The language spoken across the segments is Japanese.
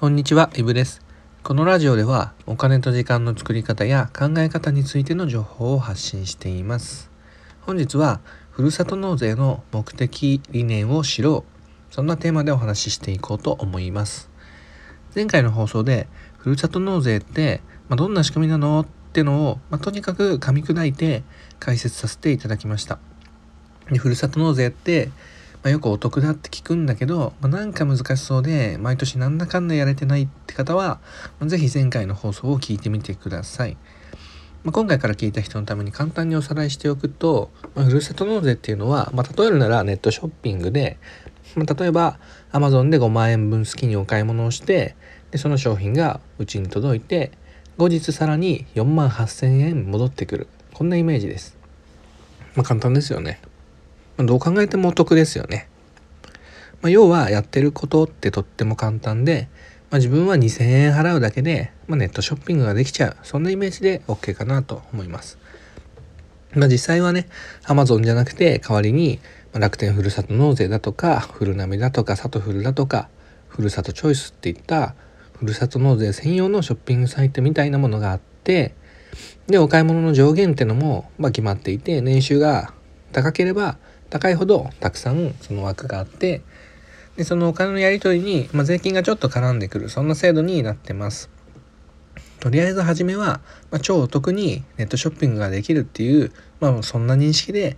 こんにちは、イブです。このラジオではお金と時間の作り方や考え方についての情報を発信しています。本日はふるさと納税の目的理念を知ろう。そんなテーマでお話ししていこうと思います。前回の放送でふるさと納税って、まあ、どんな仕組みなのってのを、まあ、とにかく噛み砕いて解説させていただきました。でふるさと納税って、まあ、よくお得だって聞くんだけど、まあ、なんか難しそうで毎年なんだかんだやれてないって方は、まあ、ぜひ前回の放送を聞いてみてください。まあ、今回から聞いた人のために簡単におさらいしておくと、まあ、ふるさと納税っていうのは、まあ、例えるならネットショッピングで、まあ、例えば Amazon で5万円分好きにお買い物をしてでその商品がうちに届いて後日さらに4万8000円戻ってくるこんなイメージです。まあ、簡単ですよね。どう考えてもお得ですよね。まあ、要はやってることってとっても簡単で、まあ、自分は2000円払うだけで、まあネットショッピングができちゃうそんなイメージで OK かなと思います。まあ、実際はね Amazon じゃなくて代わりに楽天ふるさと納税だとかフルナメだとかサトフルだとかふるさとチョイスっていったふるさと納税専用のショッピングサイトみたいなものがあってでお買い物の上限ってのも、まあ、決まっていて年収が高ければ高いほどたくさんその枠があってでそのお金のやり取りに、まあ、税金がちょっと絡んでくるそんな制度になってます。とりあえず初めは、まあ、超お得にネットショッピングができるっていう、まあ、そんな認識で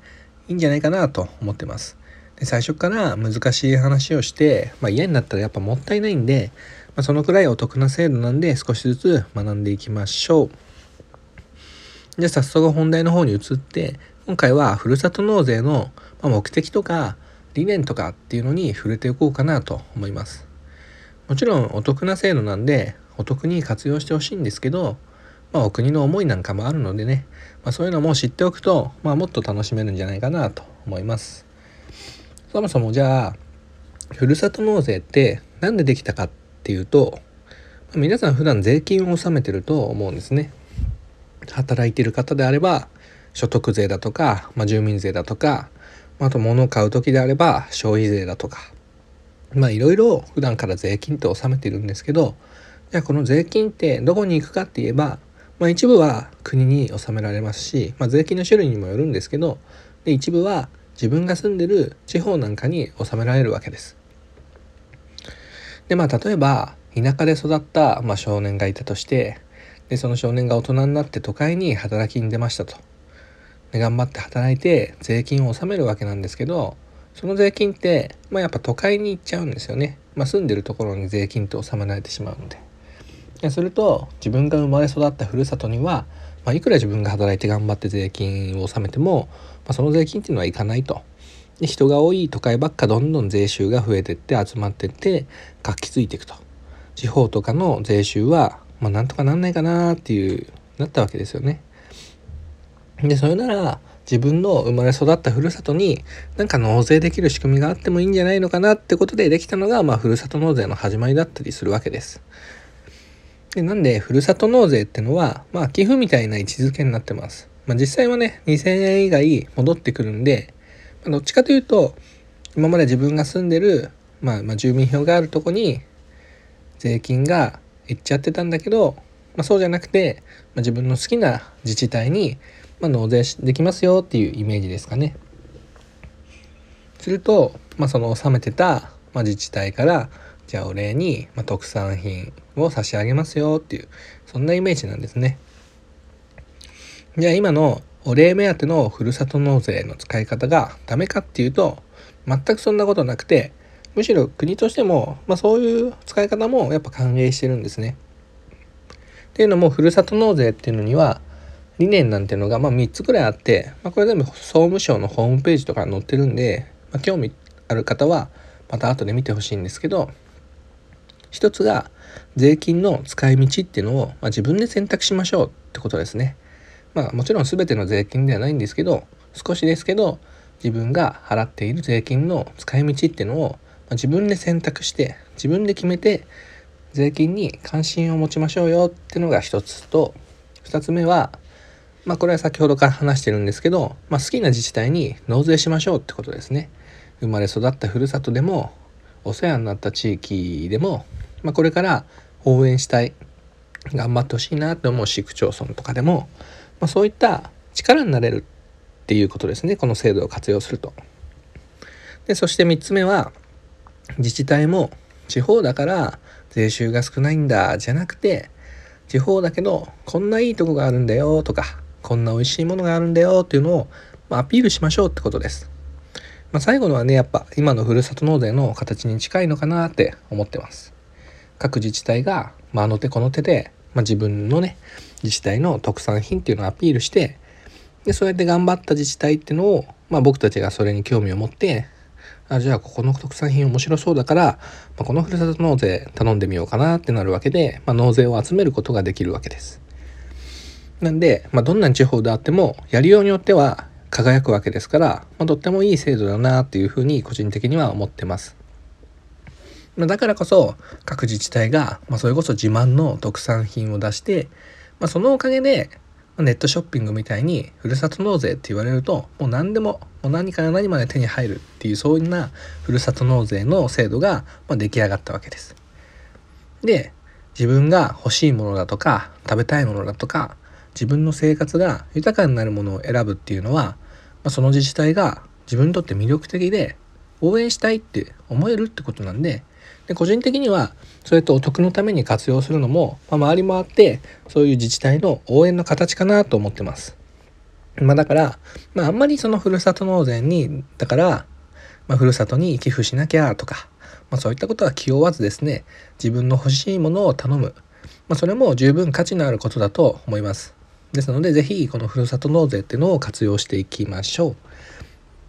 いいんじゃないかなと思ってます。で最初から難しい話をして、まあ、嫌になったらやっぱもったいないんで、まあ、そのくらいお得な制度なんで少しずつ学んでいきましょう。じゃあ早速本題の方に移って今回はふるさと納税の目的とか理念とかっていうのに触れていこうかなと思います。もちろんお得な制度なんでお得に活用してほしいんですけど、まあ、お国の思いなんかもあるのでね、まあ、そういうのも知っておくと、まあ、もっと楽しめるんじゃないかなと思います。そもそもじゃあふるさと納税って何でできたかっていうと、まあ、皆さん普段税金を納めてると思うんですね。働いてる方であれば所得税だとか、まあ、住民税だとか、あと物を買う時であれば消費税だとかまあいろいろ普段から税金って納めてるんですけどじゃあこの税金ってどこに行くかって言えば、まあ、一部は国に納められますし、まあ、税金の種類にもよるんですけどで一部は自分が住んでる地方なんかに納められるわけです。でまあ例えば田舎で育った、まあ、少年がいたとしてでその少年が大人になって都会に働きに出ましたと。で頑張って働いて税金を納めるわけなんですけどその税金って、まあ、やっぱ都会に行っちゃうんですよね、まあ、住んでるところに税金って納められてしまうので。ですると自分が生まれ育ったふるさとには、まあ、いくら自分が働いて頑張って税金を納めても、まあ、その税金っていうのはいかないと。で人が多い都会ばっかどんどん税収が増えてって集まってって活気づいていくと。地方とかの税収は、まあ、なんとかなんないかなっていうなったわけですよね。で、それなら自分の生まれ育ったふるさとになんか納税できる仕組みがあってもいいんじゃないのかなってことでできたのが、まあ、ふるさと納税の始まりだったりするわけです。でなんで、ふるさと納税ってのは、まあ、寄付みたいな位置づけになってます。まあ、実際はね、2000円以外戻ってくるんで、まあ、どっちかというと、今まで自分が住んでる、まあ、まあ、住民票があるとこに、税金がいっちゃってたんだけど、まあ、そうじゃなくて、まあ、自分の好きな自治体にまあ、納税できますよっていうイメージですかね。すると、まあ、その納めてた、まあ、自治体からじゃあお礼に、まあ、特産品を差し上げますよっていうそんなイメージなんですね。じゃあ今のお礼目当てのふるさと納税の使い方がダメかっていうと全くそんなことなくてむしろ国としても、まあ、そういう使い方もやっぱ歓迎してるんですね。っていうのもふるさと納税っていうのには理念なんていうのが、まあ、3つくらいあって、まあ、これ全部総務省のホームページとか載ってるんで、まあ、興味ある方はまた後で見てほしいんですけど一つが税金の使い道っていうのを、まあ、自分で選択しましょうってことですね。まあもちろん全ての税金ではないんですけど少しですけど自分が払っている税金の使い道っていうのを、まあ、自分で選択して自分で決めて税金に関心を持ちましょうよっていうのが一つと二つ目はまあこれは先ほどから話してるんですけど、まあ、好きな自治体に納税しましょうってことですね。生まれ育ったふるさとでもお世話になった地域でもまあ、これから応援したい頑張ってほしいなって思う市区町村とかでも、まあ、そういった力になれるっていうことですねこの制度を活用すると。でそして3つ目は自治体も地方だから税収が少ないんだじゃなくて地方だけどこんないいとこがあるんだよとかこんな美味しいものがあるんだよっていうのを、まあ、アピールしましょうってことです。まあ、最後のはねやっぱ今のふるさと納税の形に近いのかなって思ってます。各自治体が、まあ、あの手この手で、まあ、自分のね自治体の特産品っていうのをアピールしてでそうやって頑張った自治体っていうのを、まあ、僕たちがそれに興味を持ってあじゃあここの特産品面白そうだから、まあ、このふるさと納税頼んでみようかなってなるわけで、まあ、納税を集めることができるわけです。なんで、まあ、どんな地方であってもやりようによっては輝くわけですから、まあ、とってもいい制度だなっていうふうに個人的には思ってます。まあだからこそ各自治体が、まあ、それこそ自慢の特産品を出して、まあ、そのおかげでネットショッピングみたいにふるさと納税って言われるともう何でももう何から何まで手に入るっていうそういうなふるさと納税の制度が、ま出来上がったわけです。で自分が欲しいものだとか食べたいものだとか自分の生活が豊かになるものを選ぶっていうのは、まあ、その自治体が自分にとって魅力的で応援したいって思えるってことなんでで個人的にはそうやってお得のために活用するのも、まあ、回り回ってそういう自治体の応援の形かなと思ってます。まあ、だから、まあ、あんまりそのふるさと納税にだから、まあ、ふるさとに寄付しなきゃとか、まあ、そういったことは気負わずですね自分の欲しいものを頼む、まあ、それも十分価値のあることだと思います。ですので是非このふるさと納税っていうのを活用していきましょ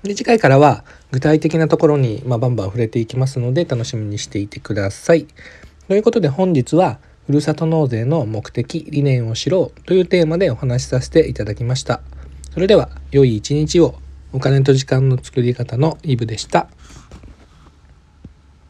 う。で次回からは具体的なところに、まあ、バンバン触れていきますので楽しみにしていてください。ということで本日はふるさと納税の目的理念を知ろうというテーマでお話しさせていただきました。それでは良い一日をお金と時間の作り方のイブでした。